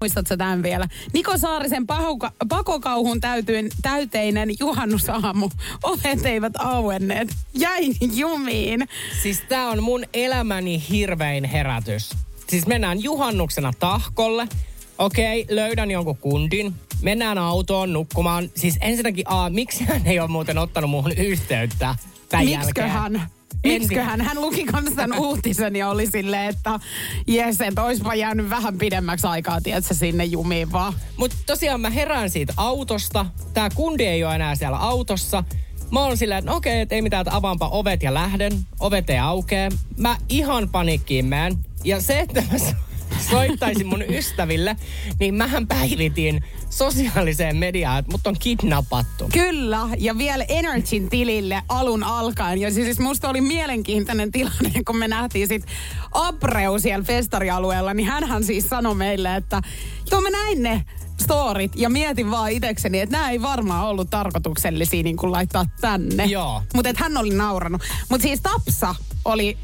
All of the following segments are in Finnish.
Muistatko tämän vielä? Niko Saarisen pahuka, pakokauhun täytyin, täyteinen juhannusaamu. Ovet eivät auenneet. Jäin jumiin. Siis tää on mun elämäni hirvein herätys. Siis mennään juhannuksena tahkolle. Okei, löydän jonkun kundin. Mennään autoon nukkumaan. Siis ensinnäkin, a, miksi hän ei ole muuten ottanut muuhun yhteyttä tämän Miksiköhän? jälkeen? Miksiköhän hän luki kans tämän uutisen ja oli silleen, että jes, että oispa jäänyt vähän pidemmäksi aikaa, tiedätkö, sinne jumiin vaan. Mutta tosiaan mä herään siitä autosta. Tää kundi ei ole enää siellä autossa. Mä oon silleen, että no okei, että ei mitään, että avaanpa ovet ja lähden. Ovet ei aukee. Mä ihan panikkiin menen. Ja se, että mä soittaisin mun ystäville, niin mähän päivitin sosiaaliseen mediaan, että mut on kidnappattu. Kyllä, ja vielä Energyn tilille alun alkaen. Ja siis musta oli mielenkiintoinen tilanne, kun me nähtiin sit Abreu siellä festarialueella, niin hänhän siis sanoi meille, että joo mä näin ne storit ja mietin vaan itekseni, että nämä ei varmaan ollut tarkoituksellisia niin kuin laittaa tänne. Joo. Mutta hän oli nauranut. Mutta siis Tapsa oli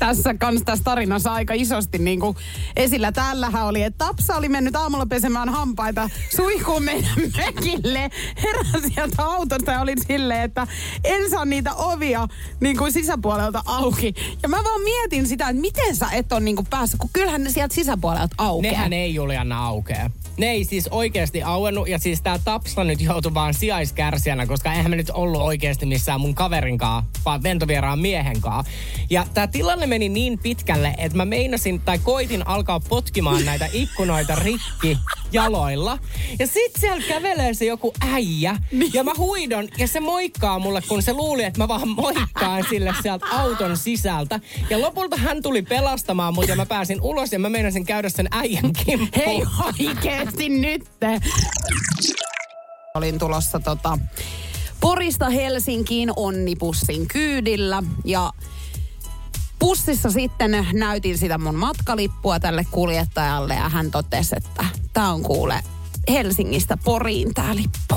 tässä kans tässä tarinassa aika isosti niin kuin esillä. Täällähän oli, että Tapsa oli mennyt aamulla pesemään hampaita suihkuun meidän mökille. Heräsi sieltä autosta ja oli silleen, että en saa niitä ovia niin kuin sisäpuolelta auki. Ja mä vaan mietin sitä, että miten sä et ole niin kuin päässyt, kun kyllähän ne sieltä sisäpuolelta aukeaa. Nehän ei Juliana aukea. Ne ei siis oikeasti auennut ja siis tää Tapsa nyt joutui vaan sijaiskärsijänä, koska eihän me nyt ollut oikeasti missään mun kaverinkaan, vaan ventovieraan miehenkaan. Ja tää tilanne meni niin pitkälle, että mä meinasin tai koitin alkaa potkimaan näitä ikkunoita rikki jaloilla. Ja sit siellä kävelee se joku äijä ja mä huidon ja se moikkaa mulle, kun se luuli, että mä vaan moikkaan sille sieltä auton sisältä. Ja lopulta hän tuli pelastamaan mut ja mä pääsin ulos ja mä meinasin käydä sen äijän kimppuun. Hei oikeesti nyt. Olin tulossa tota, Porista Helsinkiin onnipussin kyydillä ja Pussissa sitten näytin sitä mun matkalippua tälle kuljettajalle ja hän totesi, että tää on kuule Helsingistä Poriin tää lippu.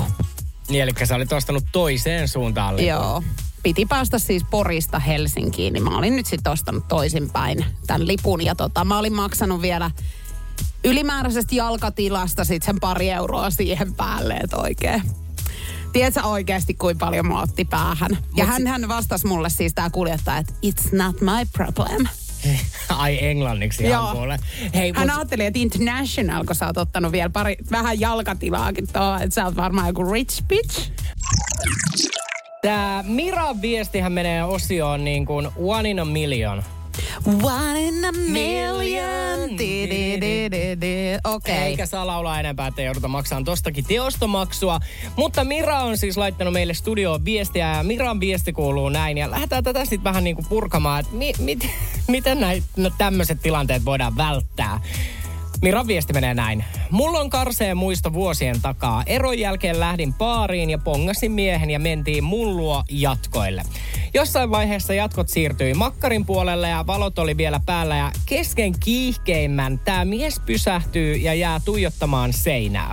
Niin, eli sä olit ostanut toiseen suuntaan lipun. Joo. Piti päästä siis Porista Helsinkiin, niin mä olin nyt sitten ostanut toisinpäin tämän lipun. Ja tota, mä olin maksanut vielä ylimääräisestä jalkatilasta sitten sen pari euroa siihen päälle, että oikein. Tiedätkö oikeasti, kuinka paljon mua otti päähän? Ja hän, hän vastasi mulle siis tää kuljettaja, että it's not my problem. Ai englanniksi ihan Joo. kuule. Hei, Hän mut, ajatteli, että international, kun sä oot ottanut vielä pari, vähän jalkatilaakin tuohon, että sä oot varmaan joku rich bitch. tää Miran viestihän menee osioon niin kuin one in a million. One in a million. Okei. Eikä saa laulaa enempää, että jouduta maksamaan tostakin teostomaksua. Mutta Mira on siis laittanut meille studioon viestiä ja Miran viesti kuuluu näin. Ja lähdetään tätä sitten vähän niin kuin purkamaan, että mi, mit, miten näin, no tämmöiset tilanteet voidaan välttää. Miran viesti menee näin. Mulla on karseen muisto vuosien takaa. Eron jälkeen lähdin baariin ja pongasin miehen ja mentiin mun luo jatkoille. Jossain vaiheessa jatkot siirtyi makkarin puolelle ja valot oli vielä päällä ja kesken kiihkeimmän tämä mies pysähtyy ja jää tuijottamaan seinää.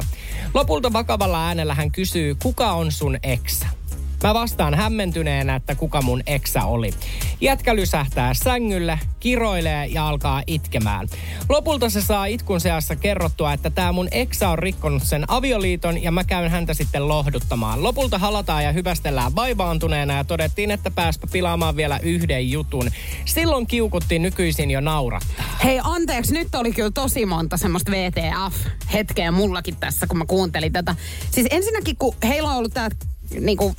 Lopulta vakavalla äänellä hän kysyy, kuka on sun eksä? Mä vastaan hämmentyneenä, että kuka mun eksä oli. Jätkä lysähtää sängylle, kiroilee ja alkaa itkemään. Lopulta se saa itkun seassa kerrottua, että tämä mun eksä on rikkonut sen avioliiton ja mä käyn häntä sitten lohduttamaan. Lopulta halataan ja hyvästellään vaivaantuneena ja todettiin, että pääspä pilaamaan vielä yhden jutun. Silloin kiukuttiin nykyisin jo naurattaa. Hei, anteeksi, nyt oli kyllä tosi monta semmoista VTF-hetkeä mullakin tässä, kun mä kuuntelin tätä. Siis ensinnäkin, kun heillä on ollut tää niinku,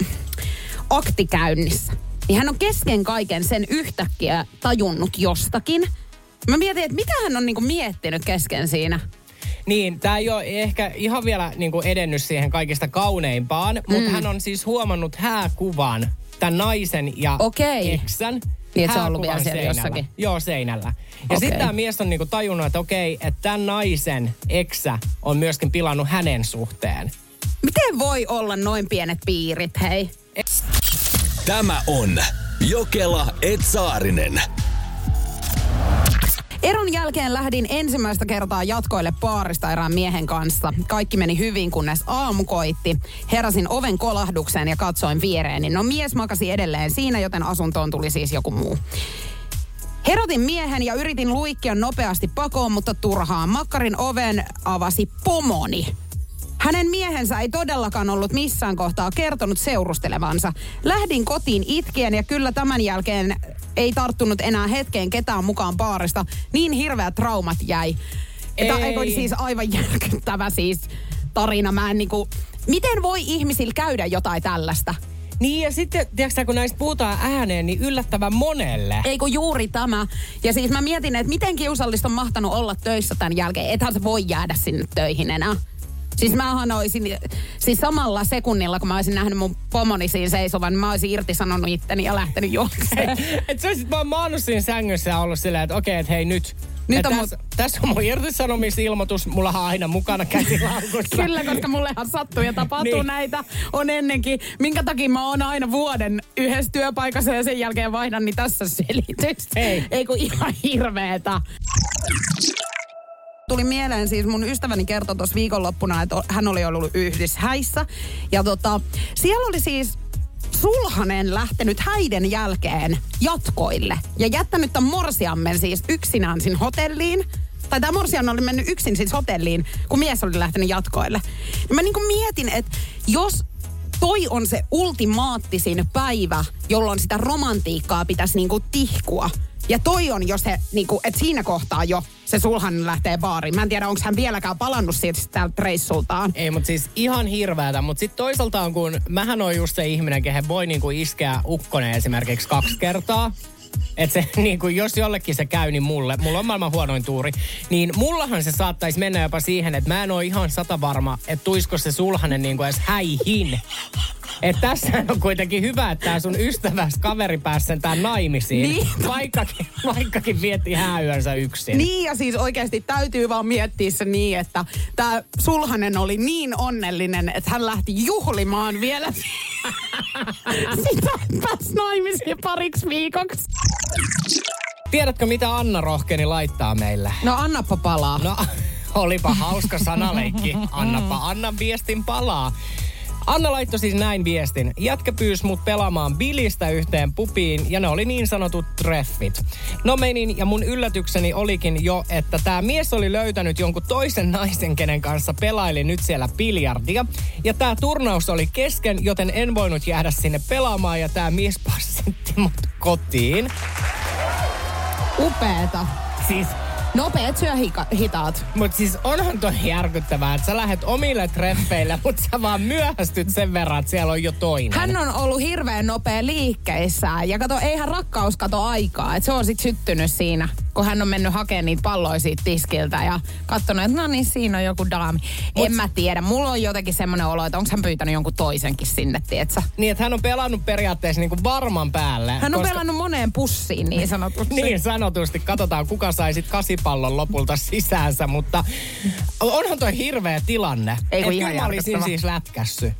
akti käynnissä, niin hän on kesken kaiken sen yhtäkkiä tajunnut jostakin. Mä mietin, että mitä hän on niinku miettinyt kesken siinä. Niin, tämä ei ole ehkä ihan vielä niin kuin edennyt siihen kaikista kauneimpaan, mutta hän on siis huomannut hääkuvan, tämän naisen ja Okei. eksän. Niin, että se on ollut vielä siellä seinällä. jossakin. Joo, seinällä. Ja Okei. sitten tämä mies on niinku tajunnut, että okei, että tämän naisen eksä on myöskin pilannut hänen suhteen. Miten voi olla noin pienet piirit, hei? Tämä on Jokela Etsaarinen. Eron jälkeen lähdin ensimmäistä kertaa jatkoille baarista erään miehen kanssa. Kaikki meni hyvin, kunnes aamu koitti. Heräsin oven kolahdukseen ja katsoin viereeni. No mies makasi edelleen siinä, joten asuntoon tuli siis joku muu. Herotin miehen ja yritin luikkia nopeasti pakoon, mutta turhaan. Makkarin oven avasi pomoni. Hänen miehensä ei todellakaan ollut missään kohtaa kertonut seurustelevansa. Lähdin kotiin itkien ja kyllä tämän jälkeen ei tarttunut enää hetkeen ketään mukaan baarista. Niin hirveät traumat jäi. Eikö oli siis aivan järkyttävä siis tarina. Mä en niinku, miten voi ihmisillä käydä jotain tällaista? Niin ja sitten, tiedätkö kun näistä puhutaan ääneen, niin yllättävän monelle. Ei kun juuri tämä. Ja siis mä mietin, että miten kiusallista on mahtanut olla töissä tämän jälkeen. Ethän se voi jäädä sinne töihin enää. Siis mähän olisin, siis samalla sekunnilla, kun mä olisin nähnyt mun pomoni siinä seisovan, mä olisin irtisanonut itteni ja lähtenyt juokseen. että sä olisit vaan maannut siinä sängyssä ja ollut silleen, että okei, että hei nyt. Nyt Et on tässä, tässä on mun irtisanomisilmoitus, mulla on aina mukana käsilaukussa. Kyllä, koska mullehan sattuu ja tapahtuu niin. näitä. On ennenkin. Minkä takia mä oon aina vuoden yhdessä työpaikassa ja sen jälkeen vaihdan, niin tässä selitys. Ei. Ei kun ihan hirveetä. Tuli mieleen siis mun ystäväni kertoi tuossa viikonloppuna, että hän oli ollut yhdyshäissä. Ja tota, siellä oli siis sulhanen lähtenyt häiden jälkeen jatkoille ja jättänyt tämän morsiammen siis yksinään sinne hotelliin. Tai tämä morsian oli mennyt yksin siis hotelliin, kun mies oli lähtenyt jatkoille. Ja mä niinku mietin, että jos toi on se ultimaattisin päivä, jolloin sitä romantiikkaa pitäisi niinku tihkua. Ja toi on jo se, niinku, että siinä kohtaa jo se sulhanen lähtee baariin. Mä en tiedä, onko hän vieläkään palannut siitä täältä reissultaan. Ei, mutta siis ihan hirveätä. Mutta sitten toisaalta on, kun mähän on just se ihminen, kehen voi niinku iskeä ukkonen esimerkiksi kaksi kertaa. Että se, niin kuin, jos jollekin se käy, niin mulle, mulla on maailman huonoin tuuri, niin mullahan se saattaisi mennä jopa siihen, että mä en ole ihan sata varma, että tuisko se sulhanen niin kuin edes häihin. Että tässä on kuitenkin hyvä, että tää sun ystäväs kaveri pääsi sentään naimisiin, Niin. vaikkakin, vaikkakin vietti hääyönsä yksin. Niin ja siis oikeasti täytyy vaan miettiä se niin, että tämä sulhanen oli niin onnellinen, että hän lähti juhlimaan vielä sitä, että pääsi naimisiin pariksi viikoksi. Tiedätkö, mitä Anna rohkeni laittaa meille? No annappa palaa. No, olipa hauska sanaleikki. Annapa Annan viestin palaa. Anna laittoi siis näin viestin. Jätkä pyysi mut pelaamaan bilistä yhteen pupiin ja ne oli niin sanotut treffit. No menin ja mun yllätykseni olikin jo, että tämä mies oli löytänyt jonkun toisen naisen, kenen kanssa pelaili nyt siellä biljardia. Ja tämä turnaus oli kesken, joten en voinut jäädä sinne pelaamaan ja tämä mies passitti mut kotiin. Upeeta. Siis Nopeet syö hika- hitaat. Mutta siis onhan toi järkyttävää, että sä lähdet omille treffeille, mutta sä vaan myöhästyt sen verran, että siellä on jo toinen. Hän on ollut hirveän nopea liikkeissään. Ja kato, eihän rakkaus kato aikaa. Et se on sit syttynyt siinä, kun hän on mennyt hakemaan niitä palloja siitä tiskiltä ja katsonut, että no niin, siinä on joku daami. Mut- En mä tiedä. Mulla on jotenkin semmoinen olo, että onko hän pyytänyt jonkun toisenkin sinne, tietsä? Niin, että hän on pelannut periaatteessa niinku varman päälle. Hän on pelannut moneen pussiin niin sanotusti. Niin sanotusti. Katsotaan, kuka sai sit kasipallon lopulta sisäänsä, mutta onhan toi hirveä tilanne. Ei kun ihan mä olisin siis lätkässy.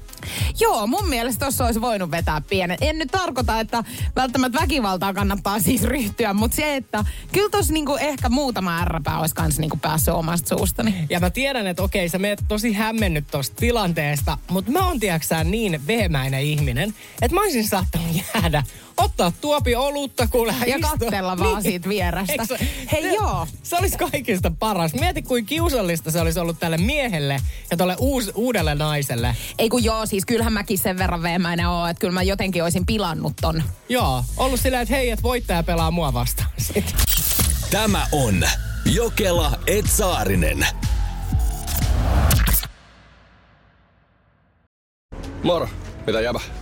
Joo, mun mielestä tuossa olisi voinut vetää pienen. En nyt tarkoita, että välttämättä väkivaltaa kannattaa siis ryhtyä, mutta se, että kyllä tuossa niinku ehkä muutama ärräpää olisi kanssa niinku päässyt omasta suustani. Ja mä tiedän, että okei, sä meet tosi hämmennyt tosta tilanteesta, mutta mä oon tiedäksään niin vehemäinen ihminen, että mä olisin saattanut jäädä, ottaa tuopi olutta, kuule Ja katsella vaan siitä vierestä. Eikö Hei, se, joo. Se olisi kaikista paras. Mieti, kuin kiusallista se olisi ollut tälle miehelle ja tuolle uus, uudelle naiselle. Ei kun joo, siis kyllähän mäkin sen verran veemäinen oon, että kyllä mä jotenkin olisin pilannut ton. Joo, ollut silleen, että hei, että voittaja pelaa mua vastaan. Sitten. Tämä on Jokela Etsaarinen. Moro, mitä jäbä?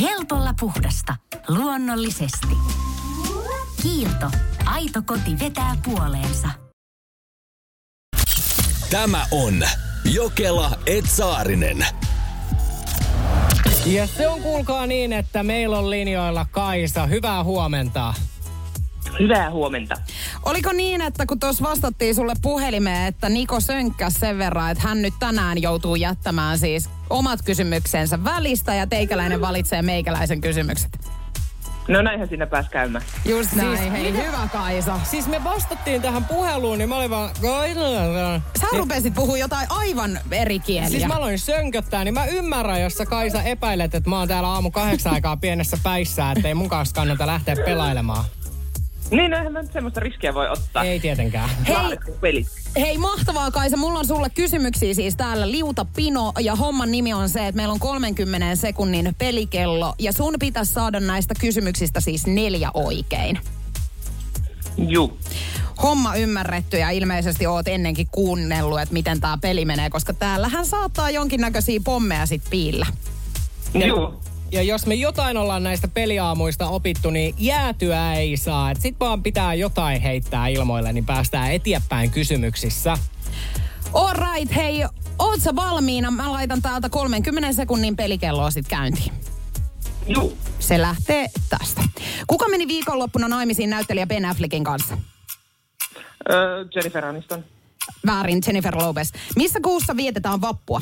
Helpolla puhdasta. Luonnollisesti. Kiilto. Aito koti vetää puoleensa. Tämä on Jokela Etsaarinen. Ja se on kuulkaa niin, että meillä on linjoilla Kaisa. Hyvää huomenta. Hyvää huomenta. Oliko niin, että kun tuossa vastattiin sulle puhelimeen, että Niko sönkkäs sen verran, että hän nyt tänään joutuu jättämään siis omat kysymyksensä välistä ja teikäläinen valitsee meikäläisen kysymykset? No näinhän siinä pääs käymään. Just näin, Siis hei mitä- hyvä Kaisa. Siis me vastattiin tähän puheluun, niin mä olin vaan... Sä rupesit puhua jotain aivan eri kieliä. Siis mä aloin sönköttää, niin mä ymmärrän, jos sä Kaisa epäilet, että mä oon täällä aamu kahdeksan aikaa pienessä päissä, ettei mun kanssa kannata lähteä pelailemaan. Niin, eihän mä nyt semmoista riskiä voi ottaa. Ei tietenkään. Hei, Peli. hei mahtavaa Kaisa, mulla on sulle kysymyksiä siis täällä Liuta Pino ja homman nimi on se, että meillä on 30 sekunnin pelikello ja sun pitäisi saada näistä kysymyksistä siis neljä oikein. Juu. Homma ymmärretty ja ilmeisesti oot ennenkin kuunnellut, että miten tämä peli menee, koska täällähän saattaa jonkinnäköisiä pommeja sit piillä. Juu. Ja jos me jotain ollaan näistä peliaamuista opittu, niin jäätyä ei saa. Et sit vaan pitää jotain heittää ilmoille, niin päästään eteenpäin kysymyksissä. All right, hei, oot sä valmiina? Mä laitan täältä 30 sekunnin pelikelloa sit käyntiin. Juu. Se lähtee tästä. Kuka meni viikonloppuna naimisiin näyttelijä Ben Affleckin kanssa? Öö, Jennifer Aniston. Väärin, Jennifer Lopez. Missä kuussa vietetään vappua?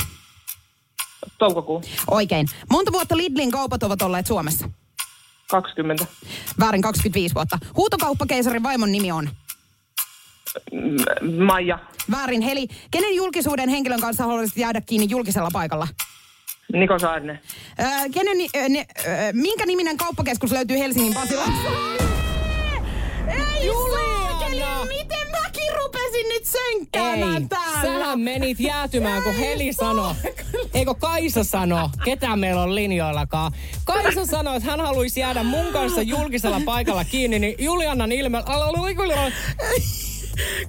Toukokuu. Oikein. Monta vuotta Lidlin kaupat ovat olleet Suomessa? 20. Väärin, 25 vuotta. Huutokauppakeisarin vaimon nimi on? Maija. Väärin, Heli. Kenen julkisuuden henkilön kanssa haluaisit jäädä kiinni julkisella paikalla? Niko Saarinen. Öö, kenen, öö, ne, öö, minkä niminen kauppakeskus löytyy Helsingin Pasilassa? Ei saakeli, miten rupesin nyt Ei, sönkkäämään täällä? sähän menit jäätymään, kun Heli sanoi. Eikö Kaisa sano, ketä meillä on linjoillakaan? Kaisa sanoi, että hän haluaisi jäädä mun kanssa julkisella paikalla kiinni, niin Juliannan ilme...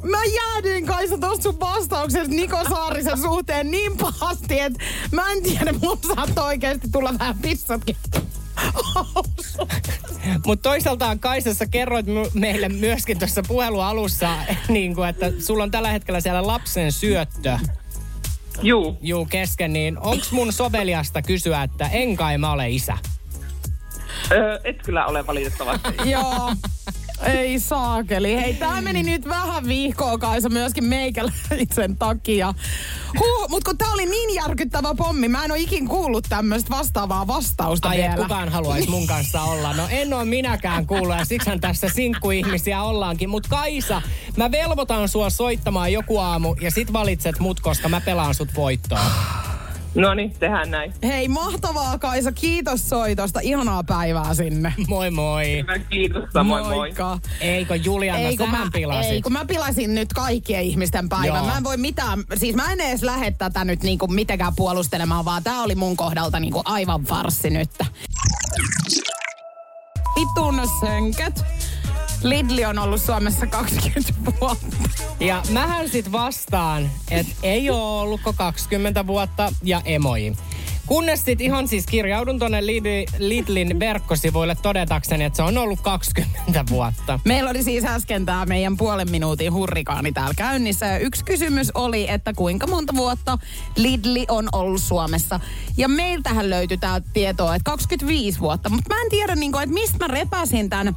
Mä jäädyin Kaisa tosta sun vastauksesta Niko Saarisen suhteen niin pahasti, että mä en tiedä, mun saattoi oikeasti tulla vähän pissatkin. Mutta toisaalta Kaisa, sä kerroit meille myöskin tuossa puhelun alussa, niin kuin, että sulla on tällä hetkellä siellä lapsen syöttö. Juu. Juu, kesken, niin onks mun soveliasta kysyä, että en kai mä ole isä? Öö, et kyllä ole valitettavasti. Joo. Ei saakeli. Hei, tää meni nyt vähän vihkoon Kaisa myöskin meikäläisen takia. Huh, mut kun tää oli niin järkyttävä pommi, mä en oo ikin kuullut tämmöistä vastaavaa vastausta Ai, et vielä. kukaan haluaisi mun kanssa olla. No en oo minäkään kuullut ja siksihän tässä sinkkuihmisiä ollaankin. Mut Kaisa, mä velvoitan sua soittamaan joku aamu ja sit valitset mut, koska mä pelaan sut voittoon. No niin, tehdään näin. Hei, mahtavaa Kaisa. Kiitos soitosta. Ihanaa päivää sinne. Moi moi. Hyvä, kiitos. Moi. Moikka. Eikö Juliana, Ei, kun sähän mä, pilasit. ei, kun mä pilasin nyt kaikkien ihmisten päivän. Joo. Mä en voi mitään, siis mä en edes lähde tätä nyt niinku mitenkään puolustelemaan, vaan tää oli mun kohdalta niinku aivan farssi nyt. Vitun sönköt. Lidli on ollut Suomessa 20 vuotta. Ja mähän sit vastaan, että ei oo ollutko 20 vuotta ja emoji. Kunnes sit ihan siis kirjaudun tonne Lidl, Lidlin verkkosivuille todetakseni, että se on ollut 20 vuotta. Meillä oli siis äsken tämä meidän puolen minuutin hurrikaani täällä käynnissä. Ja yksi kysymys oli, että kuinka monta vuotta Lidli on ollut Suomessa. Ja meiltähän löytyi tämä tietoa, että 25 vuotta. Mutta mä en tiedä, niin kuin, että mistä mä repäsin tämän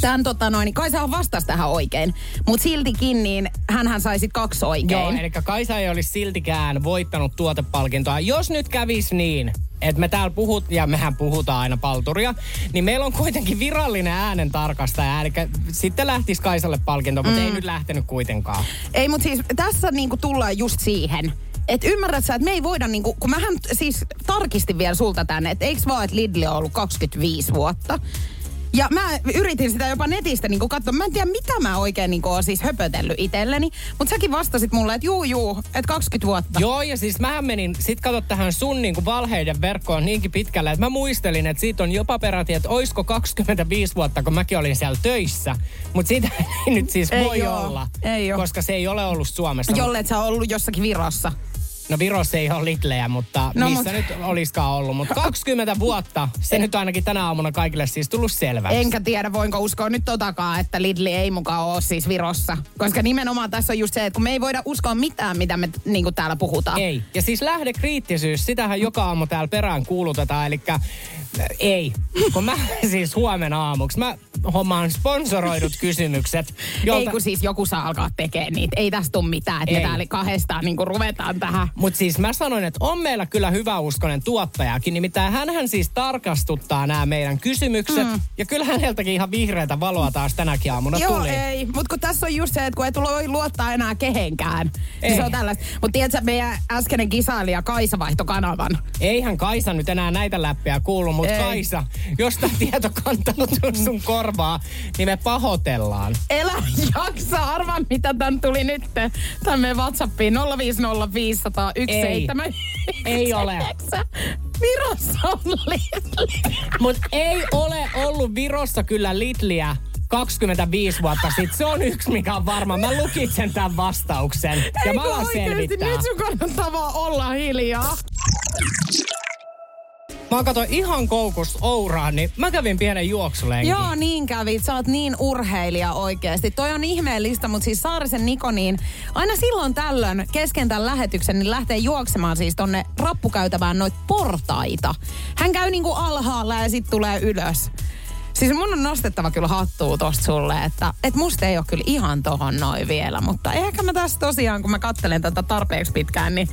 Tän tota noin, niin Kaisahan vastasi tähän oikein. Mutta siltikin niin hänhän sai sit kaksi oikein. Joo, eli Kaisa ei olisi siltikään voittanut tuotepalkintoa. Jos nyt kävisi niin, että me täällä puhut, ja mehän puhutaan aina palturia, niin meillä on kuitenkin virallinen äänen tarkastaja. Eli sitten lähtisi Kaisalle palkinto, mutta Mm. ei nyt lähtenyt kuitenkaan. Ei, mutta siis tässä niinku tullaan just siihen. että ymmärrät sä, että me ei voida niinku, kun mähän siis tarkistin vielä sulta tänne, että eikö vaan, että Lidl on ollut 25 vuotta. Ja mä yritin sitä jopa netistä niinku katsoa. Mä en tiedä, mitä mä oikein niinku oon siis höpötellyt itselleni. Mutta säkin vastasit mulle, että juu, juu, että 20 vuotta. Joo, ja siis mähän menin, sit kato tähän sun niin valheiden verkkoon niinkin pitkälle, että mä muistelin, että siitä on jopa peräti, että oisko 25 vuotta, kun mäkin olin siellä töissä. Mutta sitä ei nyt siis Ei voi oo. olla, Ei oo. koska se ei ole ollut Suomessa. Jollet sä oot ollut jossakin Virossa. No Virossa ei ole Lidlejä, mutta No, missä mut- nyt oliskaan ollut. Mutta 20 vuotta, se nyt ainakin tänä aamuna kaikille siis tullut selväksi. Enkä tiedä, voinko uskoa nyt totakaan, että Lidli ei mukaan ole siis Virossa. Koska nimenomaan tässä on just se, että kun me ei voida uskoa mitään, mitä me niin täällä puhutaan. Ei. Ja siis lähdekriittisyys, sitähän joka aamu täällä perään kuulutetaan, eli ei. Kun mä siis huomenna aamuksi, mä hommaan sponsoroidut kysymykset. Ei kun siis joku saa alkaa tekemään niitä. Ei tästä tule mitään, että me Ei. täällä kahdestaan niin kuin ruvetaan tähän. Mutta siis mä sanoin, että on meillä kyllä hyväuskonen tuottajakin, nimittäin hänhän siis tarkastuttaa nämä meidän kysymykset. Mm. Ja kyllä häneltäkin ihan vihreätä valoa taas tänäkin aamuna Joo, tuli. ei. Mutta kun tässä on just se, että kun ei tule luottaa enää kehenkään. Ei. Ei. Se on tällaista. Mutta tiedätkö, meidän äskeinen kisailija Kaisa vaihto kanavan. Eihän Kaisa nyt enää näitä läppiä kuulu, mutta Ei. Kaisa, jos tämä tieto kantanut sun korvaa, niin me pahoitellaan. Elä jaksa, arvaa mitä tän tuli nyt. Tän meidän Whatsappiin 0505017. Ei ole. Virossa on Lidl. Mutta ei ole ollut Virossa kyllä Lidliä 25 vuotta sitten. Se on yksi, mikä on varma. Mä lukitsen tämän vastauksen. Ja mä Eikö alan oikeesti? selvittää. Nyt sun kannattaa vaan olla hiljaa. Mä katsoin ihan koukus Ouraan, niin mä kävin pienen juoksulenkin. Joo, niin kävit. Sä oot niin urheilija oikeesti. Toi on ihmeellistä, mutta siis Saarisen Niko niin aina silloin tällöin kesken tämän lähetyksen niin lähtee juoksemaan siis tonne rappukäytävään noit portaita. Hän käy niinku alhaalla ja sitten tulee ylös. Siis mun on nostettava kyllä hattua tosta sulle, että et musta ei ole kyllä ihan tohon noin vielä, mutta ehkä mä tässä tosiaan, kun mä kattelen tätä tarpeeksi pitkään, niin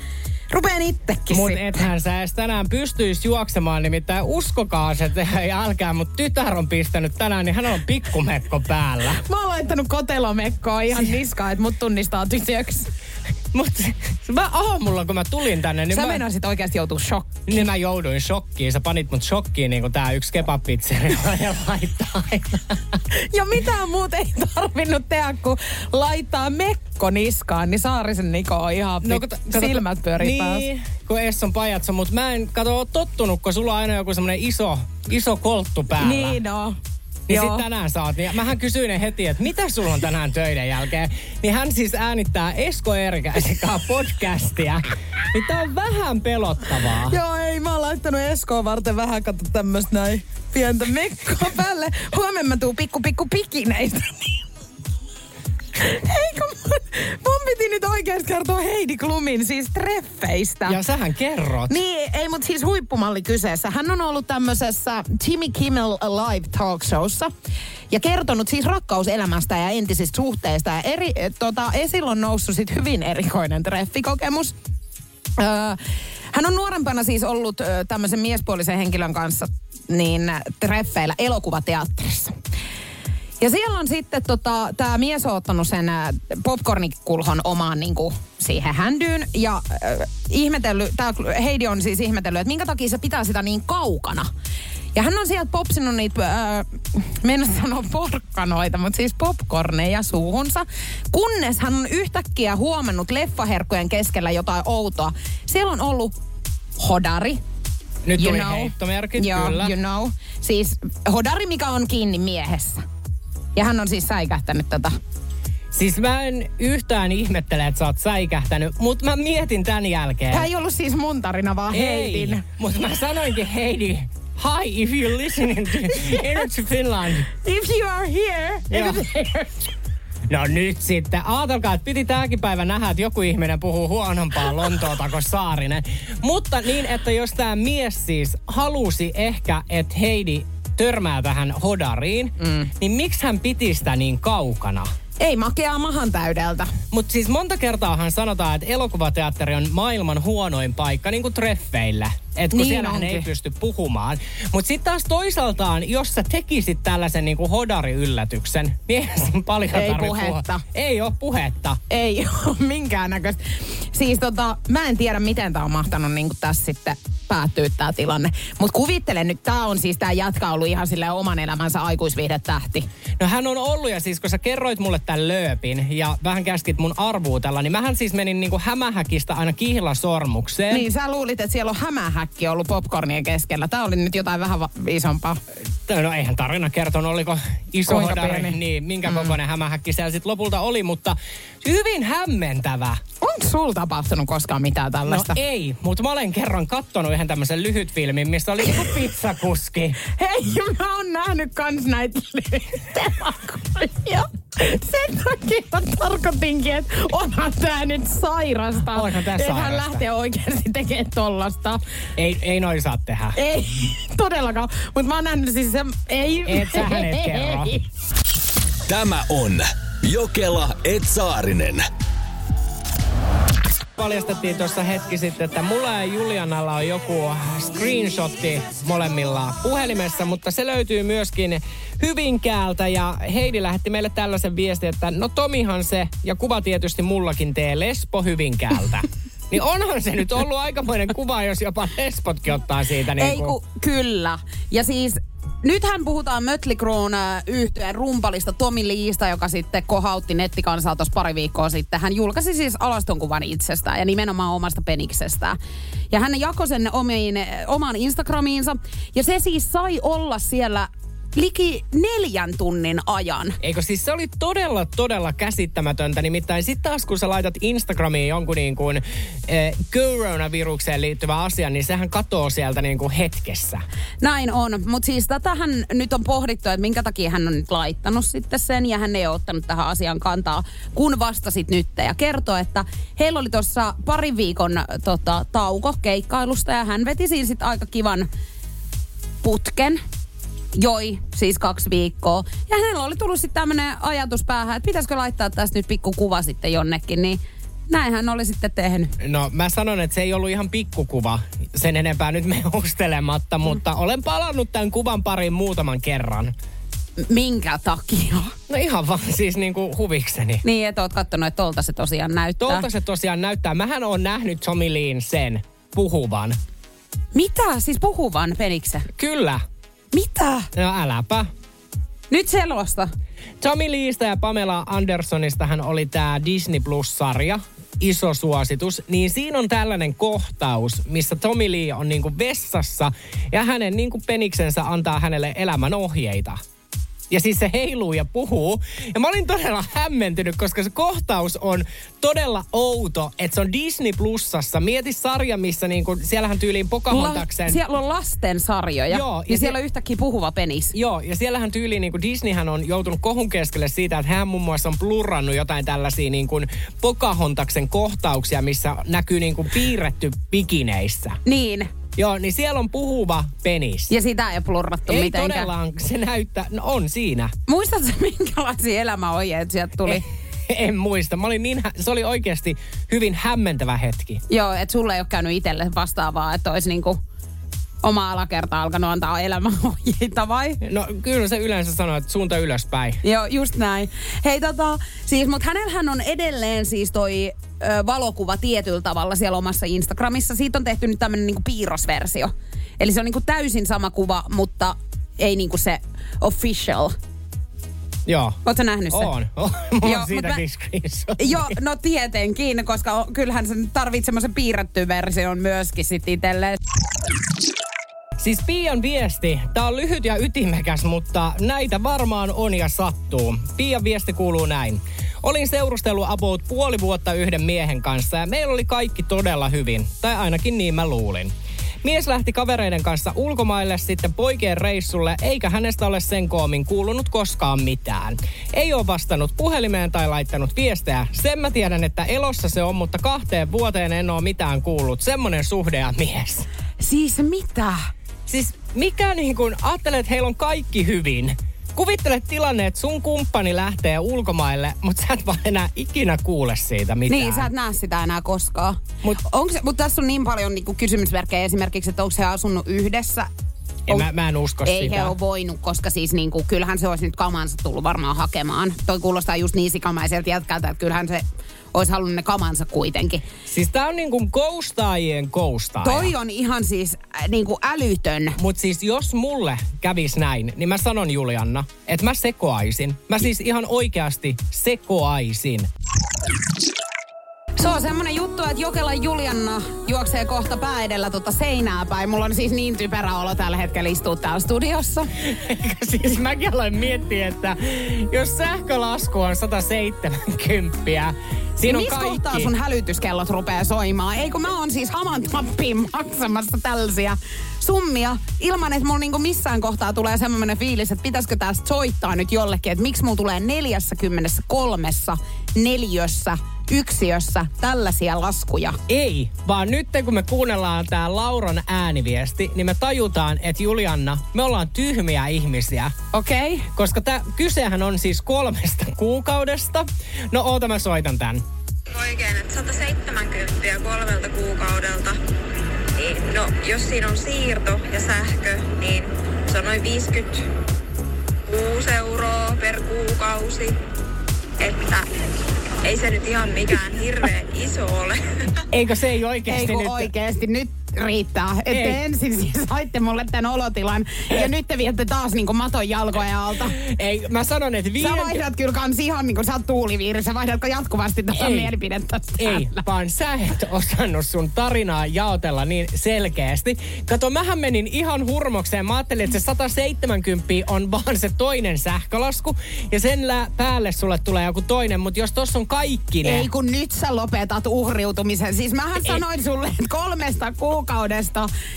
rupeen itsekin sitten. ethän sä edes tänään pystyis juoksemaan, nimittäin uskokaa se, että ei älkää, mutta tytär on pistänyt tänään, niin hän on pikkumekko päällä. Mä oon laittanut kotelomekkoa ihan niskaan, että mut tunnistaa tytöksi. Mut mä aamulla, kun mä tulin tänne, niin Sä mä, meinasit oikeasti joutua shokkiin. niin mä jouduin shokkiin. Sä panit mut shokkiin, niin kuin tää yksi kebabpizzeria ja laittaa aina. Ja mitään muuta ei tarvinnut tehdä, kuin laittaa mekko niskaan, niin Saarisen Niko on ihan no, kato- kato- silmät pyörii päässä. Niin, kun Esson pajatso, mutta mä en kato tottunut, kun sulla on aina joku semmonen iso, iso kolttu päällä. Niin no. Niin sit tänään saat. Niin mähän kysyin heti, että mitä sulla on tänään töiden jälkeen. Niin hän siis äänittää Esko Erkäisen kanssa podcastia. Niin tää on vähän pelottavaa. Joo, ei, mä oon laittanut Eskoa varten vähän, kato tämmöstä näin pientä mekkoa päälle. Huomenna mä tuun pikku pikku pikineistä. Heidi Klumin siis treffeistä. Ja sähän kerrot. Niin, ei, mutta siis huippumalli kyseessä. Hän on ollut tämmöisessä Jimmy Kimmel Live Talk Showssa ja kertonut siis rakkauselämästä ja entisistä suhteista. Ja eri, eh, tota, esillä on noussut sit hyvin erikoinen treffikokemus. Öö, hän on nuorempana siis ollut tämmöisen miespuolisen henkilön kanssa niin treffeillä elokuvateatterissa. Ja siellä on sitten tota, tämä mies on ottanut sen äh, popcornikulhon omaan niinku, siihen händyyn ja äh, ihmetellyt, tää Heidi on siis ihmetellyt, että minkä takia se pitää sitä niin kaukana. Ja hän on sieltä popsinut niitä, äh, mennä sanoa porkkanoita, mutta siis popcorneja suuhunsa. Kunnes hän on yhtäkkiä huomannut leffaherkkujen keskellä jotain outoa. Siellä on ollut hodari, Nyt You tuli know. heittomerkit, Joo, kyllä. you know. Siis hodari, mikä on kiinni miehessä. Ja hän on siis säikähtänyt tätä. Siis mä en yhtään ihmettele, että sä oot säikähtänyt, mutta mä mietin tän jälkeen. Tämä ei ollut siis mun tarina, vaan Heidin. mutta mä sanoinkin Heidi, hi if you're listening to Energy Finland. If you are here, Joo. No nyt sitten. Aatelkaa, että piti tääkin päivä nähdä, että joku ihminen puhuu huonompaa Lontoota kuin Saarinen. Mutta niin, että jos tämä mies siis halusi ehkä, että Heidi törmää tähän hodariin, mm. niin miksi hän piti sitä niin kaukana? Ei makeaa mahan täydeltä. Mutta siis monta kertaahan sanotaan, että elokuvateatteri on maailman huonoin paikka niin kuin treffeillä. Että kun Niin siellä ei pysty puhumaan. Mutta sitten taas toisaaltaan, jos sä tekisit tällaisen niin kuin hodari-yllätyksen, niin eihän paljon Ei tarvitse puhetta. Puhua. Ei ole puhetta. Ei ole minkäännäköistä. Siis tota, mä en tiedä, miten tää on mahtanut niin tässä sitten päättyä tää tilanne. Mutta kuvittelen nyt, tää on siis tää jätkä ollut ihan sille oman elämänsä aikuisviihdetähti. No hän on ollut ja siis kun sä kerroit mulle tämän lööpin ja vähän käskit mun arvuutella, niin mähän siis menin niinku hämähäkistä aina kihlasormukseen. Niin sä luulit, että siellä on hämähäkki ollut popcornien keskellä. Tää oli nyt jotain vähän va- isompaa. No eihän tarina kertonut, oliko iso hodari, niin minkä mm. kokoinen hämähäkki siellä sitten lopulta oli, mutta hyvin hämmentävä. Onko sulla tapahtunut koskaan mitään No tällaista? ei, mutta mä olen kerran kattonut yhden tämmöisen lyhytfilmin, missä oli joku pizzakuski. Hei, mä oon nähnyt kans näitä telakkoja. Sen takia mä tarkoitinkin, että onhan tää nyt sairasta. Onhan tää Että hän sairasta. lähtee oikeasti tekemään tollasta. Ei, ei noin saa tehdä. Ei, todellakaan. Mutta mä oon nähnyt siis se... Ei. Et sä hänet kerro. Tämä on Jokela Etsaarinen. Paljastettiin tuossa hetki sitten, että mulla ja Julianalla on joku screenshotti molemmilla puhelimessa, mutta se löytyy myöskin Hyvinkäältä ja Heidi lähetti meille tällaisen viestin, että no Tomihan se ja kuva tietysti mullakin tee Lesbo Hyvinkäältä. niin onhan se nyt ollut aikamoinen kuva, jos jopa Lesbotkin ottaa siitä niin Ei ku, kyllä. Ja siis nythän puhutaan Mötley Cruen äh, yhtyeen rumpalista Tomi Liista, joka sitten kohautti nettikansaa tuossa pari viikkoa sitten. Hän julkaisi siis alastonkuvan itsestään ja nimenomaan omasta peniksestään. Ja hän jakoi sen omiin, omaan Instagramiinsa. Ja se siis sai olla siellä liki neljän tunnin ajan. Eikö siis se oli todella, todella käsittämätöntä. Nimittäin sitten taas kun sä laitat Instagramiin jonkun niin kuin eh, coronavirukseen liittyvä asia, niin sehän katoo sieltä niin kuin hetkessä. Näin on, mutta siis tätähän nyt on pohdittu, että minkä takia hän on nyt laittanut sitten sen ja hän ei ole ottanut tähän asiaan kantaa, kun vastasit nyt ja kertoi, että heillä oli tuossa parin viikon tota, tauko keikkailusta ja hän veti siinä sitten aika kivan putken joi siis kaksi viikkoa. Ja hänellä oli tullut sitten tämmöinen ajatus päähän, että pitäisikö laittaa tästä nyt pikku kuva sitten jonnekin, niin näin hän oli sitten tehnyt. No mä sanon, että se ei ollut ihan pikkukuva. Sen enempää nyt me ustelematta, mutta olen palannut tämän kuvan pariin muutaman kerran. Minkä takia? No ihan vaan siis niinku huvikseni. Niin, että oot kattonut, että tolta se tosiaan näyttää. Tolta se tosiaan näyttää. Mähän on nähnyt Tommy Leen sen puhuvan. Mitä? Siis puhuvan penikse? Kyllä. Mitä? No äläpä. Nyt selosta. Tommy Leestä ja Pamela Andersonista hän oli tämä Disney Plus-sarja. Iso suositus. Niin siinä on tällainen kohtaus, missä Tommy Lee on niinku vessassa ja hänen niinku peniksensä antaa hänelle elämän ohjeita. Ja siis se heiluu ja puhuu. Ja mä olin todella hämmentynyt, koska se kohtaus on todella outo, että se on Disney Plusassa. Mieti sarja, missä niinku, siellähän tyyliin Pocahontaksen... La- siellä on lasten sarjoja. Joo, ja, ja siellä on yhtäkkiä puhuva penis. Joo, ja siellähän tyyliin niin kuin Disneyhän on joutunut kohun keskelle siitä, että hän muun muassa on plurrannut jotain tällaisia niin kuin Pocahontaksen kohtauksia, missä näkyy niin kuin piirretty pikineissä. Niin. Joo, niin siellä on puhuva penis. Ja sitä ei plurrattu Ei mitenkään. todellaan, se näyttää, no on siinä. Muistatko minkälaisia elämäohjeet sieltä tuli? En muista. Mä olin niin, se oli oikeasti hyvin hämmentävä hetki. Joo, että sulle ei ole käynyt itselle vastaavaa, että olisi niinku oma alakerta alkanut antaa elämäohjeita vai? No kyllä se yleensä sanoo, että suunta ylöspäin. Joo, just näin. Hei tota, siis mut hänellähän on edelleen siis toi ö, valokuva tietyllä tavalla siellä omassa Instagramissa. Siitä on tehty nyt tämmönen niinku piirrosversio. Eli se on niinku täysin sama kuva, mutta ei niinku se official. Joo. Ootko nähnyt sen? On. on. Mulla Joo, on siitäkin mut screenshot. Joo, no tietenkin, koska kyllähän se nyt tarvitsee semmoisen piirretty version myöskin sit itselleen. Siis Pian viesti, tää on lyhyt ja ytimekäs, mutta näitä varmaan on ja sattuu. Pian viesti kuuluu näin. Olin seurustellut about puoli vuotta yhden miehen kanssa ja meillä oli kaikki todella hyvin. Tai ainakin niin mä luulin. Mies lähti kavereiden kanssa ulkomaille sitten poikien reissulle, eikä hänestä ole sen koomin kuulunut koskaan mitään. Ei ole vastannut puhelimeen tai laittanut viestejä. Sen mä tiedän, että elossa se on, mutta kahteen vuoteen en ole mitään kuullut. Semmonen suhde ja mies. Siis mitä? Siis mikä niin kuin, ajattelee, että heillä on kaikki hyvin. Kuvittele tilanne, että sun kumppani lähtee ulkomaille, mutta sä et vaan enää ikinä kuule siitä mitään. Niin, sä et näe sitä enää koskaan. Mutta mut tässä on niin paljon niinku kysymysmerkkejä esimerkiksi, että onko he asunut yhdessä. En, mä, mä en usko Ei sitä. he ole voinut, koska siis niinku, kyllähän se olisi nyt kamansa tullut varmaan hakemaan. Toi kuulostaa just niin sikamaiselta jätkältä, että kyllähän se olisi halunnut ne kamansa kuitenkin. Siis tää on niinku koustaajien koustaaja. Toi on ihan siis äh, niinku älytön. Mut siis jos mulle kävis näin, niin mä sanon Julianna, että mä sekoaisin. Mä siis ihan oikeasti sekoaisin. Se on semmonen juttu, että Jokelan Julianna juoksee kohta pää edellä tuota seinää päin. Mulla on siis niin typerä olo tällä hetkellä istua täällä studiossa. Eikä siis mäkin aloin miettiä, että jos sähkölasku on 170, siinä Niin on missä kaikki. kohtaa sun hälytyskellot rupeaa soimaan? Ei kun mä oon siis haman tappiin maksamassa tällaisia summia ilman, että mulla niinku missään kohtaa tulee semmoinen fiilis, että pitäisikö tästä soittaa nyt jollekin, että miksi mulla tulee 43 neljössä yksiössä tällaisia laskuja. Ei, vaan nyt kun me kuunnellaan tää Lauran ääniviesti, niin me tajutaan, että Julianna, me ollaan tyhmiä ihmisiä. Okei. Okay. Koska tää, kysehän on siis kolmesta kuukaudesta. No oota, mä soitan tän. Oikein, että 170 kolmelta kuukaudelta. Niin, no, jos siinä on siirto ja sähkö, niin se on noin 56 euroa per kuukausi. Että ei se nyt ihan mikään hirveän iso ole. Eikö se ei oikeasti Ei kun nyt... oikeesti, nyt riittää. Että Ei. ensin siis saitte mulle tämän olotilan ja nyt te viette taas niinku maton jalkojen alta. Ei, mä sanon, että Sä viiden... vaihdat kyllä kans ihan niinku sä oot tuuliviiri. Sä vaihdatko jatkuvasti tätä Ei. mielipidettä Ei, vaan sä et osannut sun tarinaa jaotella niin selkeästi. Kato, mähän menin ihan hurmokseen. Mä ajattelin, että se 170 on vaan se toinen sähkölasku. Ja sen lä- päälle sulle tulee joku toinen. Mutta jos tossa on kaikki ne... Ei kun nyt sä lopetat uhriutumisen. Siis mähän Ei. sanoin sulle, että kolmesta kuukaudesta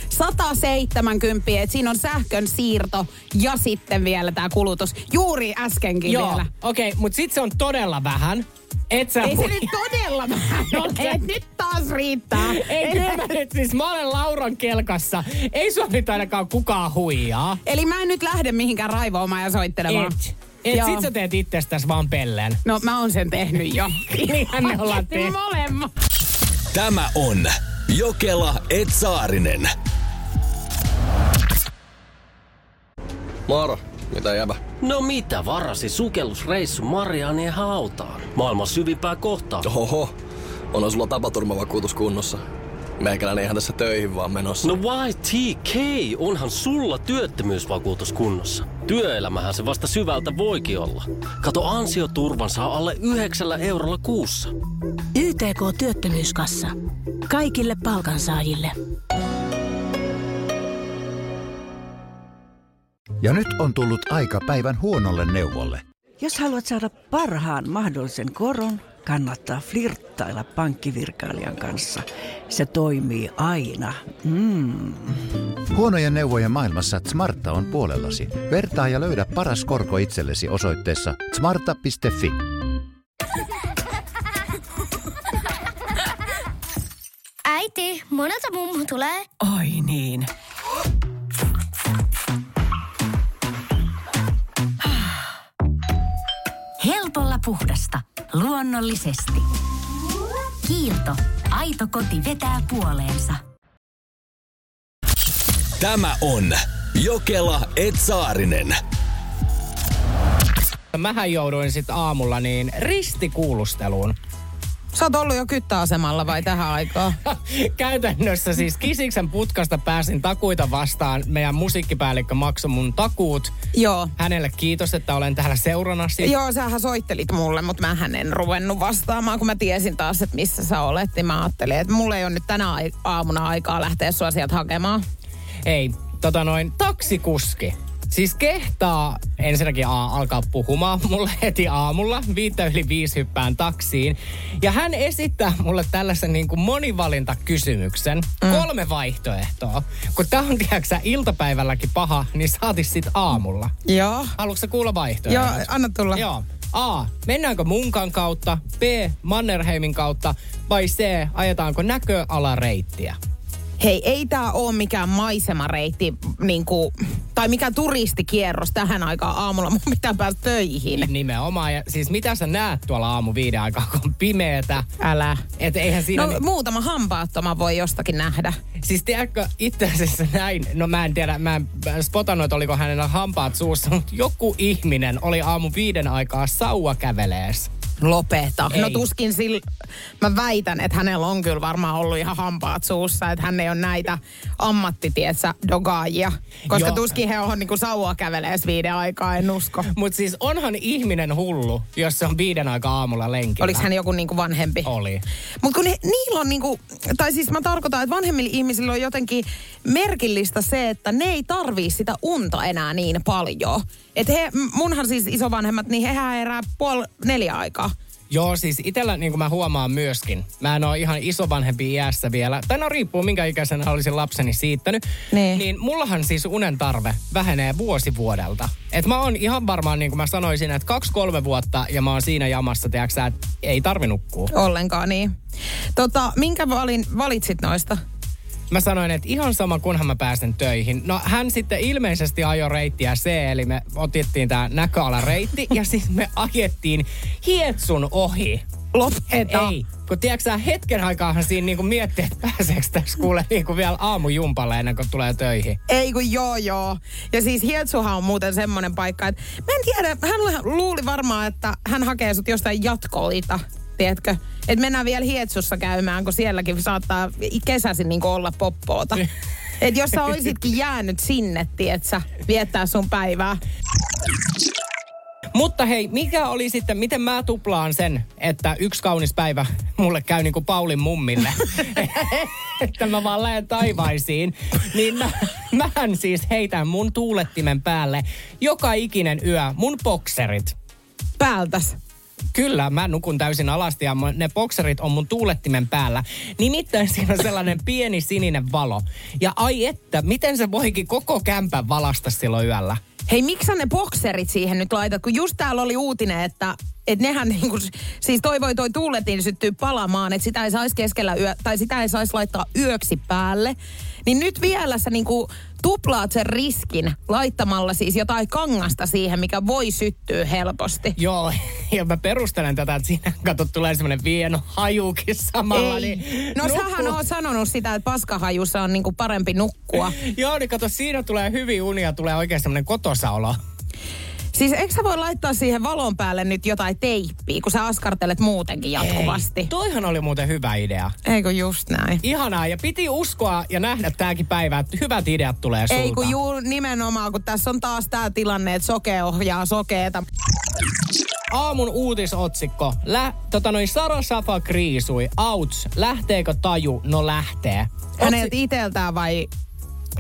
170, että siinä on sähkön siirto ja sitten vielä tämä kulutus. Juuri äskenkin Joo, vielä. okei, okay, mutta sit se on todella vähän. Et sä Ei se hui- nyt todella vähän ole. Et Nyt taas riittää. Ei, kyllä mä nyt siis, mä olen Lauran kelkassa. Ei sua nyt ainakaan kukaan huijaa. Eli mä en nyt lähde mihinkään raivoamaan ja soittelemaan. Et. Et Joo. sit sä teet itsestäs vaan pellen. No mä oon sen tehnyt jo. Niinhän me ollaan Tehty tehty. molemmat. Tämä on Jokela Etsaarinen. Moro, mitä jäbä? No mitä varasi sukellusreissu Marianien hautaan? Maailman syvimpää kohtaa. Oho, on sulla tapaturmavakuutus kunnossa. Meikäläinen ihan tässä töihin vaan menossa. No YTK, onhan sulla työttömyysvakuutus kunnossa. Työelämähän se vasta syvältä voikin olla. Kato ansioturvan saa alle 9 eurolla kuussa. YTK Työttömyyskassa. Kaikille palkansaajille. Ja nyt on tullut aika päivän huonolle neuvolle. Jos haluat saada parhaan mahdollisen koron, kannattaa flirttailla pankkivirkailijan kanssa. Se toimii aina. Mm. Huonojen neuvojen maailmassa Smarta on puolellasi. Vertaa ja löydä paras korko itsellesi osoitteessa smarta.fi. Äiti, monelta mummu tulee? Oi niin. Helpolla puhdasta. Luonnollisesti. Kiilto. Aito koti vetää puoleensa. Tämä on Jokela Etsaarinen. Mähän jouduin sit aamulla niin ristikuulusteluun. Sä oot ollut jo kyttäasemalla vai tähän aikaan? Käytännössä siis Kisiksen putkasta pääsin takuita vastaan. Meidän musiikkipäällikkö maksoi mun takuut. Joo. Hänelle kiitos, että olen täällä seurannasi. Joo, sähän soittelit mulle, mutta mä en ruvennut vastaamaan, kun mä tiesin taas, että missä sä olet. Niin mä ajattelin, että mulla ei ole nyt tänä aamuna aikaa lähteä sua sieltä hakemaan. Ei, tota noin, taksikuski. Siis kehtaa ensinnäkin a, alkaa puhumaan mulle heti aamulla. Viittä yli viisi hyppään taksiin. Ja hän esittää mulle tällaisen niin kuin monivalintakysymyksen. Mm. Kolme vaihtoehtoa. Kun tää on, tiedätkö iltapäivälläkin paha, niin saatis sit aamulla. Joo. Haluatko sä kuulla vaihtoehdot? Joo, anna tulla. Joo. A. Mennäänkö munkan kautta? B. Mannerheimin kautta? Vai C. Ajetaanko näköalareittiä? Hei, ei tää ole mikään maisemareitti niinku, tai mikään turistikierros tähän aikaan aamulla. Mun pitää päästä töihin. Nimenomaan. Ja siis mitä sä näet tuolla aamu viiden aikaa, kun on pimeetä? Älä. Et eihän siinä... No ni- muutama hampaattoma voi jostakin nähdä. Siis tiedätkö, itse asiassa näin, no mä en tiedä, mä en spotannut, että oliko hänellä hampaat suussa, mutta joku ihminen oli aamu viiden aikaa sauva kävelees. Lopeta. Ei. No tuskin sillä, mä väitän, että hänellä on kyllä varmaan ollut ihan hampaat suussa, että hän ei ole näitä ammattitietsä dogaajia. Koska Joo. tuskin he on niinku sauvaa kävelees viiden aikaa, en usko. Mutta siis onhan ihminen hullu, jos se on viiden aikaa aamulla lenkillä. Oliko hän joku niinku vanhempi? Oli. Mutta kun ne, niillä on niinku, tai siis mä tarkoitan, että vanhemmilla ihmisillä on jotenkin merkillistä se, että ne ei tarvii sitä unta enää niin paljon. Että he, munhan siis isovanhemmat, niin hehän herää puoli neljä aikaa. Joo, siis itellä niin kuin mä huomaan myöskin. Mä en ole ihan isovanhempi iässä vielä. Tai no riippuu minkä ikäisenä olisin lapseni siittänyt. Niin. Niin mullahan siis unen tarve vähenee vuosi vuodelta. Et mä oon ihan varmaan, niin kuin mä sanoisin, että kaksi-kolme vuotta ja mä oon siinä jamassa, tiedätkö että ei tarvi nukkua. Ollenkaan niin. Tota, minkä valin, valitsit noista? Mä sanoin, että ihan sama kunhan mä pääsen töihin. No hän sitten ilmeisesti ajoi reittiä C, eli me otettiin tää näköalareitti ja siis me ajettiin Hietsun ohi. Lopeta. Ei, kun tiedätkö hetken aikaahan siinä niinku miettii, että pääseekö tässä kuule niinku vielä aamujumpalle ennen kuin tulee töihin. Ei kun joo joo. Ja siis Hietsuhan on muuten semmoinen paikka, että mä en tiedä, hän luuli varmaan, että hän hakee sut jostain jatkolita, tiedätkö? Että mennään vielä Hietsussa käymään, kun sielläkin saattaa kesäisin niin olla poppoota. Et jos sä oisitkin jäänyt sinne, tietsä, viettää sun päivää. Mutta hei, mikä oli sitten, miten mä tuplaan sen, että yksi kaunis päivä mulle käy niin kuin Paulin mummille, että mä vaan lähden taivaisiin, niin mä, mähän siis heitän mun tuulettimen päälle joka ikinen yö mun bokserit. Päältäs. Kyllä, mä nukun täysin alasti ja ne bokserit on mun tuulettimen päällä. Nimittäin siinä on sellainen pieni sininen valo. Ja ai että, miten se voikin koko kämpän valasta silloin yöllä? Hei, miksi ne bokserit siihen nyt laitat? Kun just täällä oli uutinen, että et nehän niinku, siis toivoi toi tuuletin syttyy palamaan, että sitä ei saisi keskellä yö, tai sitä ei saisi laittaa yöksi päälle. Niin nyt vielä sä niinku tuplaat sen riskin laittamalla siis jotain kangasta siihen, mikä voi syttyä helposti. Joo, ja mä perustelen tätä, että siinä kato tulee semmoinen vieno hajukin samalla. Ei. Niin No nukkuu. sähän oot sanonut sitä, että paskahajussa on niinku parempi nukkua. Joo, niin kato, siinä tulee hyvin unia, tulee oikein semmoinen kotosaolo. Siis eikö sä voi laittaa siihen valon päälle nyt jotain teippiä, kun sä askartelet muutenkin jatkuvasti? Ei, toihan oli muuten hyvä idea. Eikö just näin? Ihanaa, ja piti uskoa ja nähdä tääkin päivä, että hyvät ideat tulee sulta. Ei kun juu nimenomaan, kun tässä on taas tämä tilanne, että soke ohjaa sokeeta. Aamun uutisotsikko. Lä, tota noin Sara Safa kriisui. Outs. Lähteekö taju? No lähtee. Häneltä iteltään vai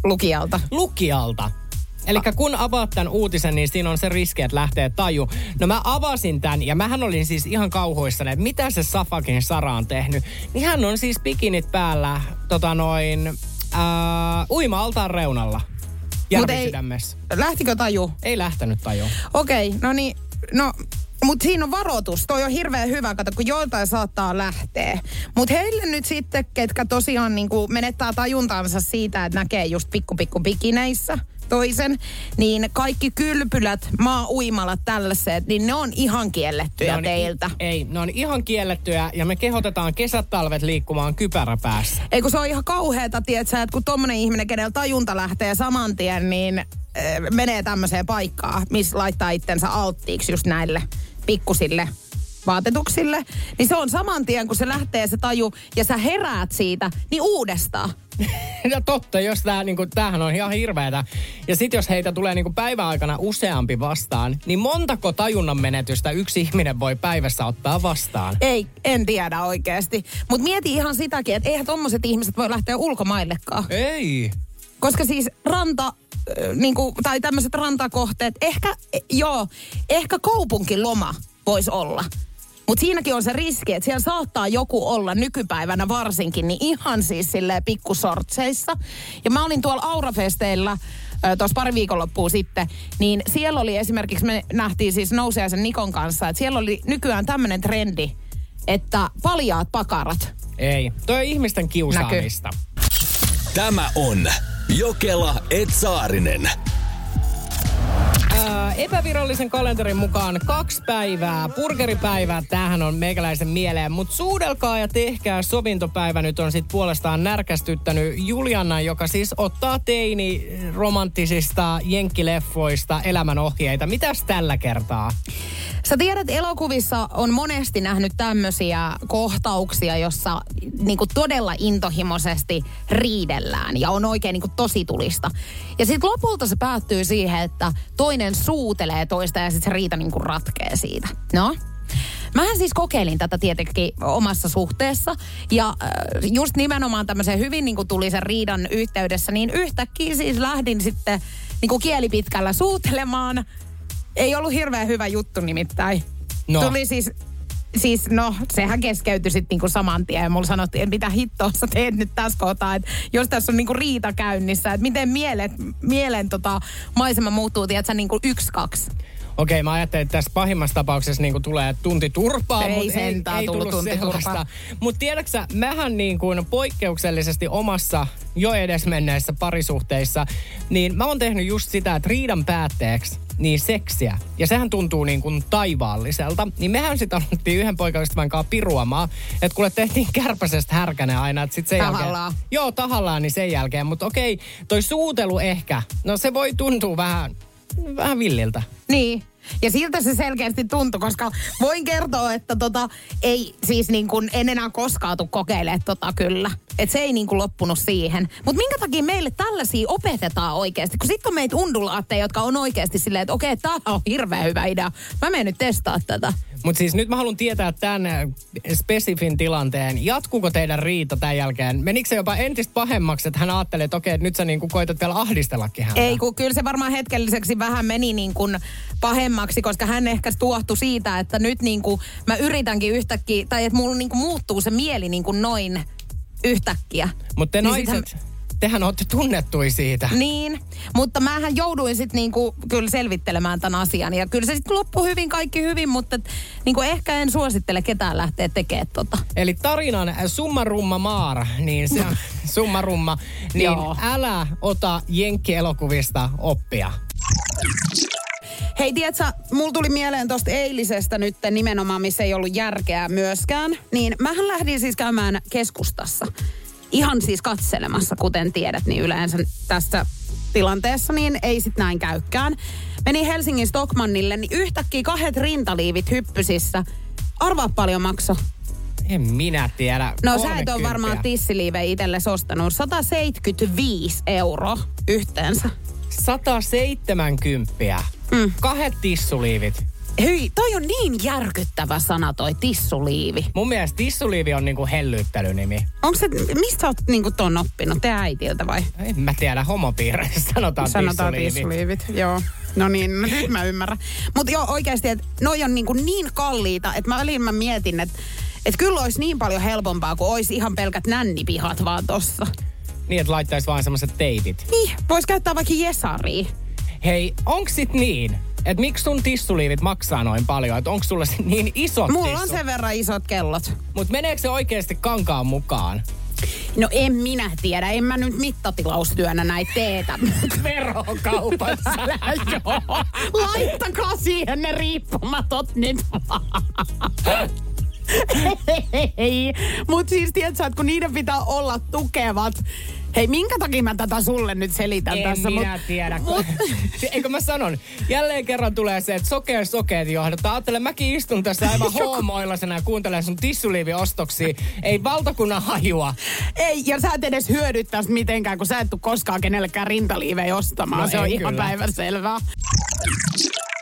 lukijalta? Lukijalta. Eli kun avaat tämän uutisen, niin siinä on se riski, että lähtee taju. No mä avasin tämän ja mähän olin siis ihan kauhuissani, että mitä se Safakin Sara on tehnyt. Niin hän on siis bikinit päällä tota noin ää, uima-altaan reunalla. Mut ei- Järvisydämessä. Lähtikö taju? Ei lähtenyt taju. Okei, no niin, no... Mutta siinä on varoitus. Toi on hirveän hyvä, kato, kun joiltain saattaa lähteä. Mutta heille nyt sitten, ketkä tosiaan niinku menettää tajuntaansa siitä, että näkee just pikku pikku bikineissä toisen, niin kaikki kylpylät, maa-uimalat tällaiset, niin ne on ihan kiellettyjä Ne on teiltä. Ei, ne on ihan kiellettyjä ja me kehotetaan kesät talvet liikkumaan kypärä päässä. Ei kun se on ihan kauheeta, tietsä, että kun tommonen ihminen, kenellä tajunta lähtee saman tien, niin äh, menee tämmöiseen paikkaan, missä laittaa itsensä alttiiksi just näille pikkusille vaatetuksille, niin se on saman tien, kun se lähtee se taju ja sä heräät siitä, niin uudestaan. No totta, jos tää, niinku, tämähän on ihan hirveetä. Ja sit jos heitä tulee niinku päivän aikana useampi vastaan, niin montako tajunnan menetystä yksi ihminen voi päivässä ottaa vastaan? Ei, en tiedä oikeasti. Mutta mieti ihan sitäkin, että eihän tommoset ihmiset voi lähteä ulkomaillekaan. Ei. Koska siis ranta, äh, niinku, tai tämmöiset rantakohteet, ehkä, eh, joo, ehkä kaupunkiloma voisi olla. Mutta siinäkin on se riski, että siellä saattaa joku olla nykypäivänä varsinkin, niin ihan siis silleen pikkusortseissa. Ja mä olin tuolla Aurafesteillä tuossa pari viikonloppua sitten, niin siellä oli esimerkiksi, me nähtiin siis Nousiaisen Nikon kanssa, että siellä oli nykyään tämmöinen trendi, että paljaat pakarat. Ei. Toi on ihmisten kiusaamista. Tämä on Jokela Etsaarinen. Ää, epävirallisen kalenterin mukaan kaksi päivää, burgeripäivää, tämähän on meikäläisen mieleen, mutta suudelkaa ja tehkää sovintopäivä nyt on sitten puolestaan närkästyttänyt Juliana, joka siis ottaa teini romanttisista jenkkileffoista elämänohjeita. Mitäs tällä kertaa? Sä tiedät, elokuvissa on monesti nähnyt tämmöisiä kohtauksia, jossa niinku todella intohimoisesti riidellään ja on oikein niinku tosi tulista. Ja sitten lopulta se päättyy siihen, että toinen suutelee toista ja sitten se riita niinku ratkee siitä. No, Mähän siis kokeilin tätä tietenkin omassa suhteessa ja äh, just nimenomaan tämmöisen hyvin niin kuin tuli sen riidan yhteydessä, niin yhtäkkiä siis lähdin sitten niin kuin kielipitkällä suutelemaan. Ei ollut hirveän hyvä juttu nimittäin. No. Tuli siis, siis no sehän keskeytyi sitten niinku saman tien ja mulla sanottiin, että mitä hittoa sä teet nyt tässä kohtaa, että jos tässä on niinku riita käynnissä, että miten mielet, mielen tota, maisema muuttuu, tiedätkö, niinku yksi, kaksi. Okei, mä ajattelin, että tässä pahimmassa tapauksessa niin tulee tunti turpaa, Ei mutta ei, ei tullut tullut tunti turpaa. Mutta tiedätkö mähän niin kuin poikkeuksellisesti omassa jo edesmenneessä parisuhteissa, niin mä oon tehnyt just sitä, että riidan päätteeksi niin seksiä. Ja sehän tuntuu niin kuin taivaalliselta. Niin mehän sitten aloittiin yhden poikaystävän kanssa piruamaan, että kuule tehtiin kärpäsestä härkänen aina, että sit sen Tahallaan. jälkeen... Joo, tahallaan, niin sen jälkeen. Mutta okei, toi suutelu ehkä, no se voi tuntua vähän, vähän villiltä. Niin. Ja siltä se selkeästi tuntui, koska voin kertoa, että tota, ei siis niin kuin, en enää koskaan tuu kokeilemaan tota kyllä. Että se ei niin kuin loppunut siihen. Mutta minkä takia meille tällaisia opetetaan oikeasti? Kun sitten on meitä undulaatteja, jotka on oikeasti silleen, että okei, tämä on hirveän hyvä idea. Mä menen nyt testaa tätä. Mutta siis nyt mä haluan tietää tämän äh, spesifin tilanteen. Jatkuuko teidän riita tämän jälkeen? Menikö se jopa entistä pahemmaksi, että hän ajattelee, että okei, että nyt sä niinku koitat vielä ahdistellakin häntä? Ei, kun kyllä se varmaan hetkelliseksi vähän meni niin kuin pahemmaksi, koska hän ehkä tuohtui siitä, että nyt niin kuin mä yritänkin yhtäkkiä, tai että mulla niin kuin muuttuu se mieli niin kuin noin yhtäkkiä. Mutta te Niin naiset, sittenhän- tehän olette tunnettui siitä. Niin, mutta mähän jouduin sitten niinku kyllä selvittelemään tämän asian. Ja kyllä se sitten loppui hyvin, kaikki hyvin, mutta niinku ehkä en suosittele ketään lähteä tekemään tota. Eli tarinan summarumma maar, niin se on summarumma, niin Joo. älä ota jenkkielokuvista oppia. Hei, tiedätkö, mulla tuli mieleen tosta eilisestä nyt nimenomaan, missä ei ollut järkeä myöskään. Niin mähän lähdin siis käymään keskustassa. Ihan siis katselemassa, kuten tiedät, niin yleensä tässä tilanteessa, niin ei sit näin käykään. Menin Helsingin Stockmannille, niin yhtäkkiä kahdet rintaliivit hyppysissä. Arvaa paljon makso. En minä tiedä. No sä et ole 30. varmaan tissiliivejä itsellesi ostanut. 175 euroa yhteensä. 170. Mm. Kahdet tissuliivit. Hyi, toi on niin järkyttävä sana toi tissuliivi. Mun mielestä tissuliivi on niinku hellyttelynimi. Onko se, mistä sä oot niinku ton oppinut? Te äitiltä vai? En mä tiedä, homopiireissä sanotaan, Sanotaan tissuliivi. tissuliivit, joo. No niin, no nyt mä ymmärrän. Mutta joo, oikeasti, että noi on niinku niin kalliita, että mä väliin mä mietin, että et kyllä olisi niin paljon helpompaa, kun olisi ihan pelkät nännipihat vaan tossa. Niin, että laittaisi vaan semmoiset teipit. Niin, vois käyttää vaikka Jesaria. Hei, onks sit niin, että miksi sun tissuliivit maksaa noin paljon? Että onko sulla sit niin isot Mulla on tissu? sen verran isot kellot. Mut meneekö se oikeasti kankaan mukaan? No en minä tiedä, en mä nyt mittatilaustyönä näitä teetä. Verokaupassa. Joo. Laittakaa siihen ne riippumatot nyt. Ei, mutta siis tiedätkö, että kun niiden pitää olla tukevat. Hei, minkä takia mä tätä sulle nyt selitän En tässä? minä mut- tiedä. mut- Eikö mä sanon, jälleen kerran tulee se, että sokea sokeet johdattaa. Ajattele, mäkin istun tässä aivan hoomoillasena ja kuuntelen sun tissuliiviostoksia. Ei valtakunnan hajua. Ei, ja sä et edes hyödyttäisi mitenkään, kun sä et tuu koskaan kenellekään rintaliivejä ostamaan. No se on en ihan kyllä. päivänselvää.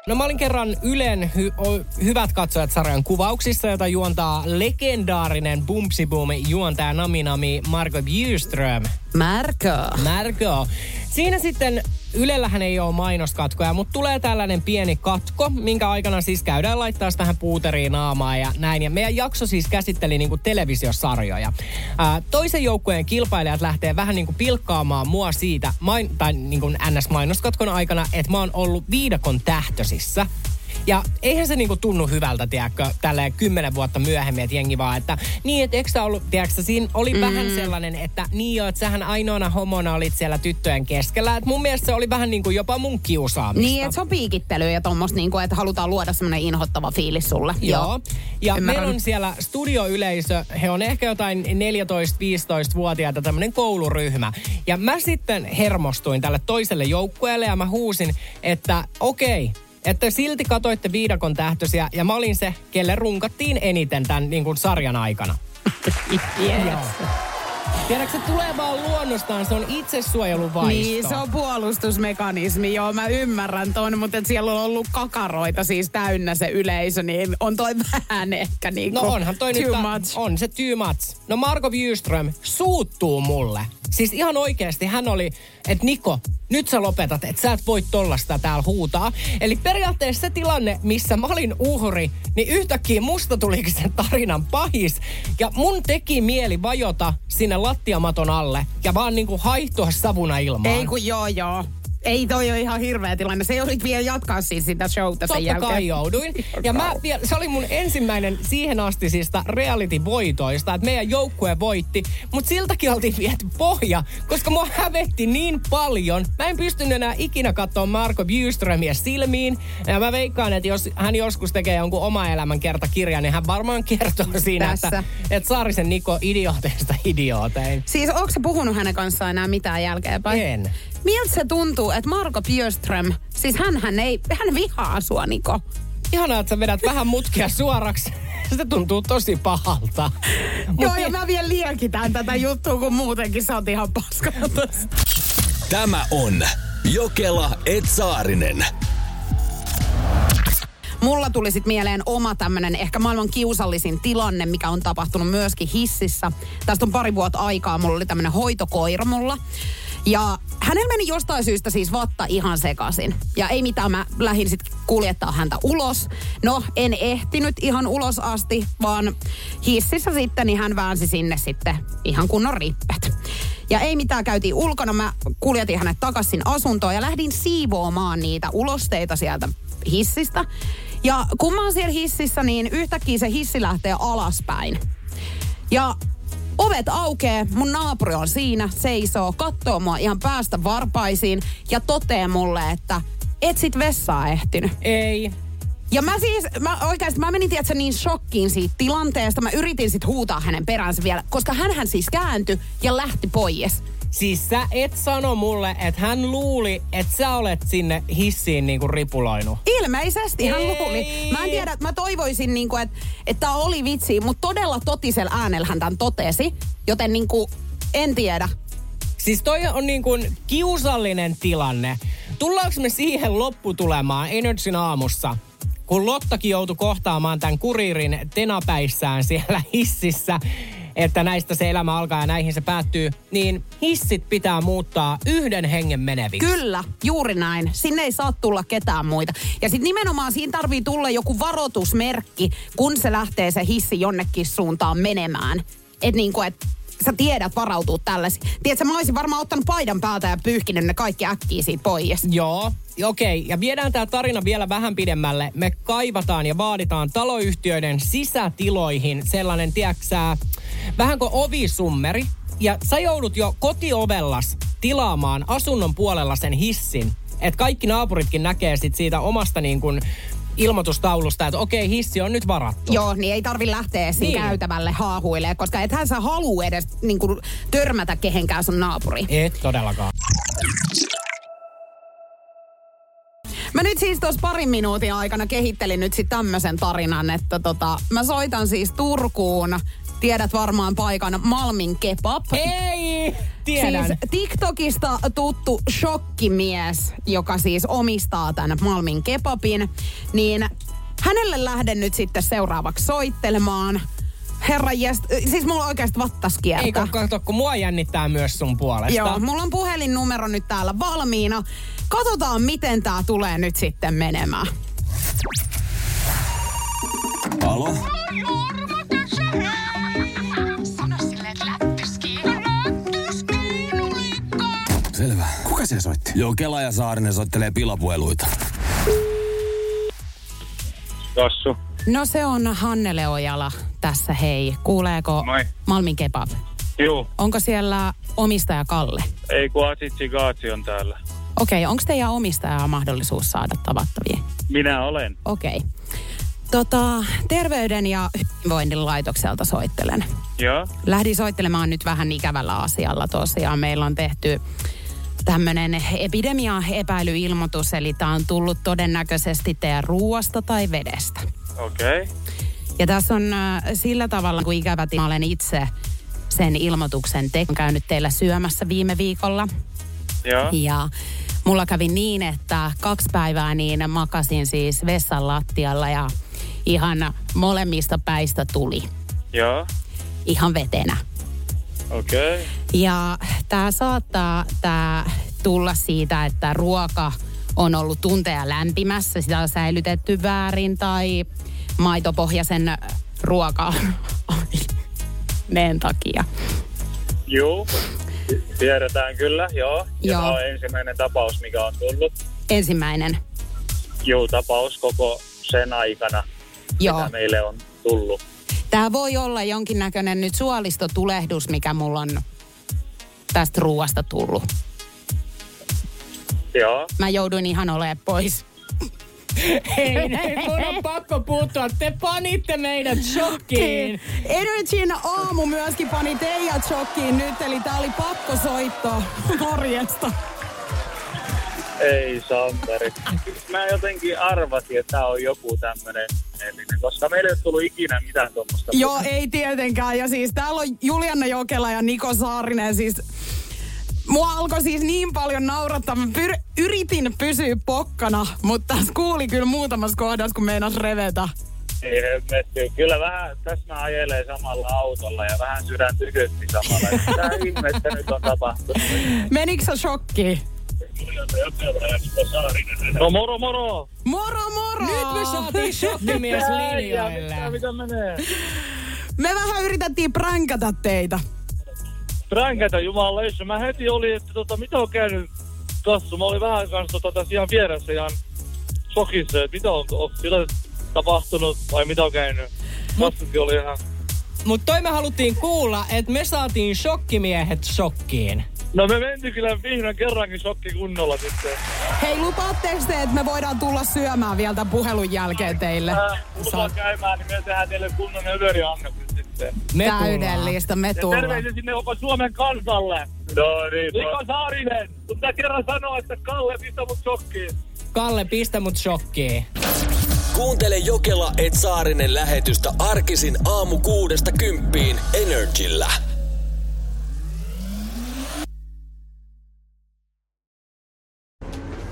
No mä olin kerran Ylen hy- Hyvät katsojat sarjan kuvauksissa, jota juontaa legendaarinen Bumpsi Boom juontaja Nami Nami Marko Bjurström. Marko. Marko. Siinä sitten Ylellähän ei ole mainoskatkoja, mutta tulee tällainen pieni katko, minkä aikana siis käydään laittaa sitä vähän puuteriin naamaa ja näin. Ja meidän jakso siis käsitteli niinku televisiosarjoja. Ää, toisen joukkueen kilpailijat lähtee vähän niinku pilkkaamaan mua siitä, main, tai niinku NS-mainoskatkon aikana, että mä oon ollut viidakon tähtösissä. Ja eihän se niinku tunnu hyvältä, tiedätkö, tälleen kymmenen vuotta myöhemmin, että jengi vaan, että niin, että eikö ollut, tiedätkö, siinä oli mm. vähän sellainen, että niin joo, että sähän ainoana homona olit siellä tyttöjen keskellä. Et mun mielestä se oli vähän niin kuin jopa mun kiusaamista. Niin, että se on piikittelyä ja tuommoista, niin että halutaan luoda semmoinen inhottava fiilis sulle. Joo. Ja Ymmärrän. meillä on siellä studioyleisö, he on ehkä jotain 14-15-vuotiaita tämmöinen kouluryhmä. Ja mä sitten hermostuin tälle toiselle joukkueelle ja mä huusin, että okei, että silti katoitte viidakon tähtösiä ja mä olin se, kelle runkattiin eniten tämän niin kuin sarjan aikana. Joo. Tiedätkö, se tulee vaan luonnostaan, se on itsesuojeluvaisto. Niin, se on puolustusmekanismi, joo, mä ymmärrän ton, mutta et siellä on ollut kakaroita siis täynnä se yleisö, niin on toi vähän ehkä niin No onhan toi too nyt, much. on se too much. No Marko Bjurström suuttuu mulle. Siis ihan oikeasti hän oli, että Niko, nyt sä lopetat, että sä et voi tollasta täällä huutaa. Eli periaatteessa se tilanne, missä mä olin uhri, niin yhtäkkiä musta tulikin sen tarinan pahis. Ja mun teki mieli vajota sinne lattiamaton alle ja vaan niinku haihtua savuna ilmaan. Ei kun joo joo. Ei toi ole ihan hirveä tilanne. Se joudut vielä jatkaa siis sitä showta sen Totta jälkeen. kai jouduin. Ja mä, vielä- se oli mun ensimmäinen siihen astisista reality-voitoista, että meidän joukkue voitti. Mutta siltäkin oltiin viety pohja, koska mua hävetti niin paljon. Mä en pystynyt enää ikinä katsoa Marko Bjurströmiä silmiin. Ja mä veikkaan, että jos hän joskus tekee jonkun oma elämän kertakirjan, niin hän varmaan kertoo siinä, Tässä. että, että Saarisen Niko idiooteista idiootein. Siis onko se puhunut hänen kanssaan enää mitään jälkeenpäin? En. Miltä se tuntuu, että Marko Björström, siis hän, hän ei, hän vihaa sua Niko. Ihanaa, että sä vedät vähän mutkia suoraksi. Se tuntuu tosi pahalta. Joo, ja mä vielä liekitän tätä juttua, kun muutenkin sä oot ihan paskana. Tämä on Jokela Etsaarinen. Mulla tuli sit mieleen oma tämmönen ehkä maailman kiusallisin tilanne, mikä on tapahtunut myöskin hississä. Tästä on pari vuotta aikaa, mulla oli tämmönen hoitokoira mulla. Ja hänellä meni jostain syystä siis vatta ihan sekaisin. Ja ei mitään, mä lähdin sitten kuljettaa häntä ulos. No, en ehtinyt ihan ulos asti, vaan hississä sitten niin hän väänsi sinne sitten ihan kunnon rippet. Ja ei mitään, käytiin ulkona, mä kuljetin hänet takaisin asuntoon ja lähdin siivoamaan niitä ulosteita sieltä hissistä. Ja kun mä oon siellä hississä, niin yhtäkkiä se hissi lähtee alaspäin. Ja ovet aukee, mun naapuri on siinä, seisoo, katsoo mua ihan päästä varpaisiin ja toteaa mulle, että et sit vessaa ehtinyt. Ei. Ja mä siis, mä oikeasti, mä menin tiedätkö, niin shokkiin siitä tilanteesta. Mä yritin sit huutaa hänen peräänsä vielä, koska hän siis kääntyi ja lähti pois. Siis sä et sano mulle, että hän luuli, että sä olet sinne hissiin niinku ripuloinut. Ilmeisesti hän Ei. luuli. Mä en tiedä, että mä toivoisin, niin kuin, että, että tää oli vitsi, mutta todella totisella äänellä hän tämän totesi. Joten niin kuin, en tiedä. Siis toi on niin kuin kiusallinen tilanne. Tullaanko me siihen lopputulemaan Energyn aamussa, kun Lottakin joutui kohtaamaan tämän kuriirin tenapäissään siellä hississä, että näistä se elämä alkaa ja näihin se päättyy, niin hissit pitää muuttaa yhden hengen meneviksi. Kyllä, juuri näin. Sinne ei saa tulla ketään muita. Ja sitten nimenomaan siinä tarvii tulla joku varoitusmerkki, kun se lähtee se hissi jonnekin suuntaan menemään. Että niinku, et sä tiedät varautua tällaisiin. Tiedätkö, mä olisin varmaan ottanut paidan päältä ja pyyhkinyt ne kaikki äkkiä siitä pois. Joo, okei. Ja viedään tämä tarina vielä vähän pidemmälle. Me kaivataan ja vaaditaan taloyhtiöiden sisätiloihin sellainen, tiedäksä, vähän kuin ovisummeri. Ja sä joudut jo kotiovellas tilaamaan asunnon puolella sen hissin. Että kaikki naapuritkin näkee sit siitä omasta niin kuin ilmoitustaulusta, että okei, hissi on nyt varattu. Joo, niin ei tarvi lähteä siinä Niin. käytävälle haahuilemaan, koska ethän sä halua edes niin kuin, törmätä kehenkään sun naapuri. Et todellakaan. Mä nyt siis tuossa parin minuutin aikana kehittelin nyt sitten tämmöisen tarinan, että tota, mä soitan siis Turkuun, tiedät varmaan paikan Malmin Kebab. Ei! Tiedän. Siis TikTokista tuttu shokkimies, joka siis omistaa tämän Malmin Kebabin, niin hänelle lähden nyt sitten seuraavaksi soittelemaan. Herra jest, siis mulla oikeasti vattas Ei kiertää. kun kato, kun mua jännittää myös sun puolesta. Joo, mulla on puhelinnumero nyt täällä valmiina. Katsotaan, miten tää tulee nyt sitten menemään. Alo? Joo, Kela ja Saarinen soittelee pilapueluita. Tossu. No se on Hannele Ojala tässä, hei. Kuuleeko Moi. Malmin kebab? Juu. Onko siellä omistaja Kalle? Ei kun Asitsi Gaatsi on täällä. Okei, onko teidän omistajaa mahdollisuus saada tavattavia? Minä olen. Okei. Tota, terveyden ja hyvinvoinnin laitokselta soittelen. Joo. Lähdin soittelemaan nyt vähän ikävällä asialla tosiaan. Meillä on tehty tämmöinen epidemia-epäilyilmoitus, eli tämä on tullut todennäköisesti teidän ruoasta tai vedestä. Okei. Okay. Ja tässä on äh, sillä tavalla, kun ikävät, mä olen itse sen ilmoituksen te- käynyt teillä syömässä viime viikolla. Joo. Ja mulla kävi niin, että kaksi päivää niin makasin siis vessan lattialla ja ihan molemmista päistä tuli. Joo. Ihan vetenä. Okei. Okay. Ja tämä saattaa tää tulla siitä, että ruoka on ollut tunteja lämpimässä, sitä on säilytetty väärin tai maitopohjaisen ruoka neen takia. Juu. Tiedetään kyllä, joo. Ja Joo. tämä on ensimmäinen tapaus, mikä on tullut. Ensimmäinen. Juu, tapaus koko sen aikana, Joo. mitä meille on tullut. Tämä voi olla jonkinnäköinen nyt suolistotulehdus, mikä mulla on tästä ruuasta tullut. Joo. Mä jouduin ihan olemaan pois. Hei, hei, mun on pakko puuttua. Te panitte meidät shokkiin. Energyn aamu myöskin pani teidät shokkiin nyt, eli tää oli pakko soitto. Morjesta. Ei Santeri. Mä jotenkin arvasin, että tämä on joku tämmönen edellinen, koska meillä ei ole tullut ikinä mitään tuommoista. Joo, ei tietenkään. Ja siis täällä on Juliana Jokela ja Niko Saarinen. Siis Mua alkoi siis niin paljon naurattaa. Mä pyr- yritin pysyä pokkana, mutta tässä kuuli kyllä muutamassa kohdassa, kun meinas revetä. Ei hemmetty. Kyllä vähän, tässä mä ajelee samalla autolla ja vähän sydän tykytti samalla. Mitä ihmettä nyt on tapahtunut? Menikö sä shokkiin? No moro moro! Moro moro! Nyt me saatiin shokkimies Mitä, linjoille. Mitä, mitä menee? Me vähän yritettiin prankata teitä. Pränkätä jumaleissa. Mä heti oli, että tota, mitä on käynyt kassu. Mä olin vähän kanssa tota, tässä ihan vieressä ihan shokissa, että mitä on, on sillä tapahtunut vai mitä on käynyt. Kassukin oli ihan... Mutta toi me haluttiin kuulla, että me saatiin shokkimiehet shokkiin. No me mentiin kyllä vihdoin kerrankin shokki kunnolla sitten. Hei, lupaatteko te, että me voidaan tulla syömään vielä tämän puhelun jälkeen teille? Äh, tullaan käymään, niin me tehdään teille kunnon överiannokset sitten. Me Täydellistä, me Ja tullaan. terveisiä sinne koko Suomen kansalle. No niin. Niko Saarinen, sun pitää kerran sanoa, että Kalle pistä mut shokkiin. Kalle, pistä mut shokkiin. Kuuntele Jokela et Saarinen lähetystä arkisin aamu kuudesta kymppiin Energillä.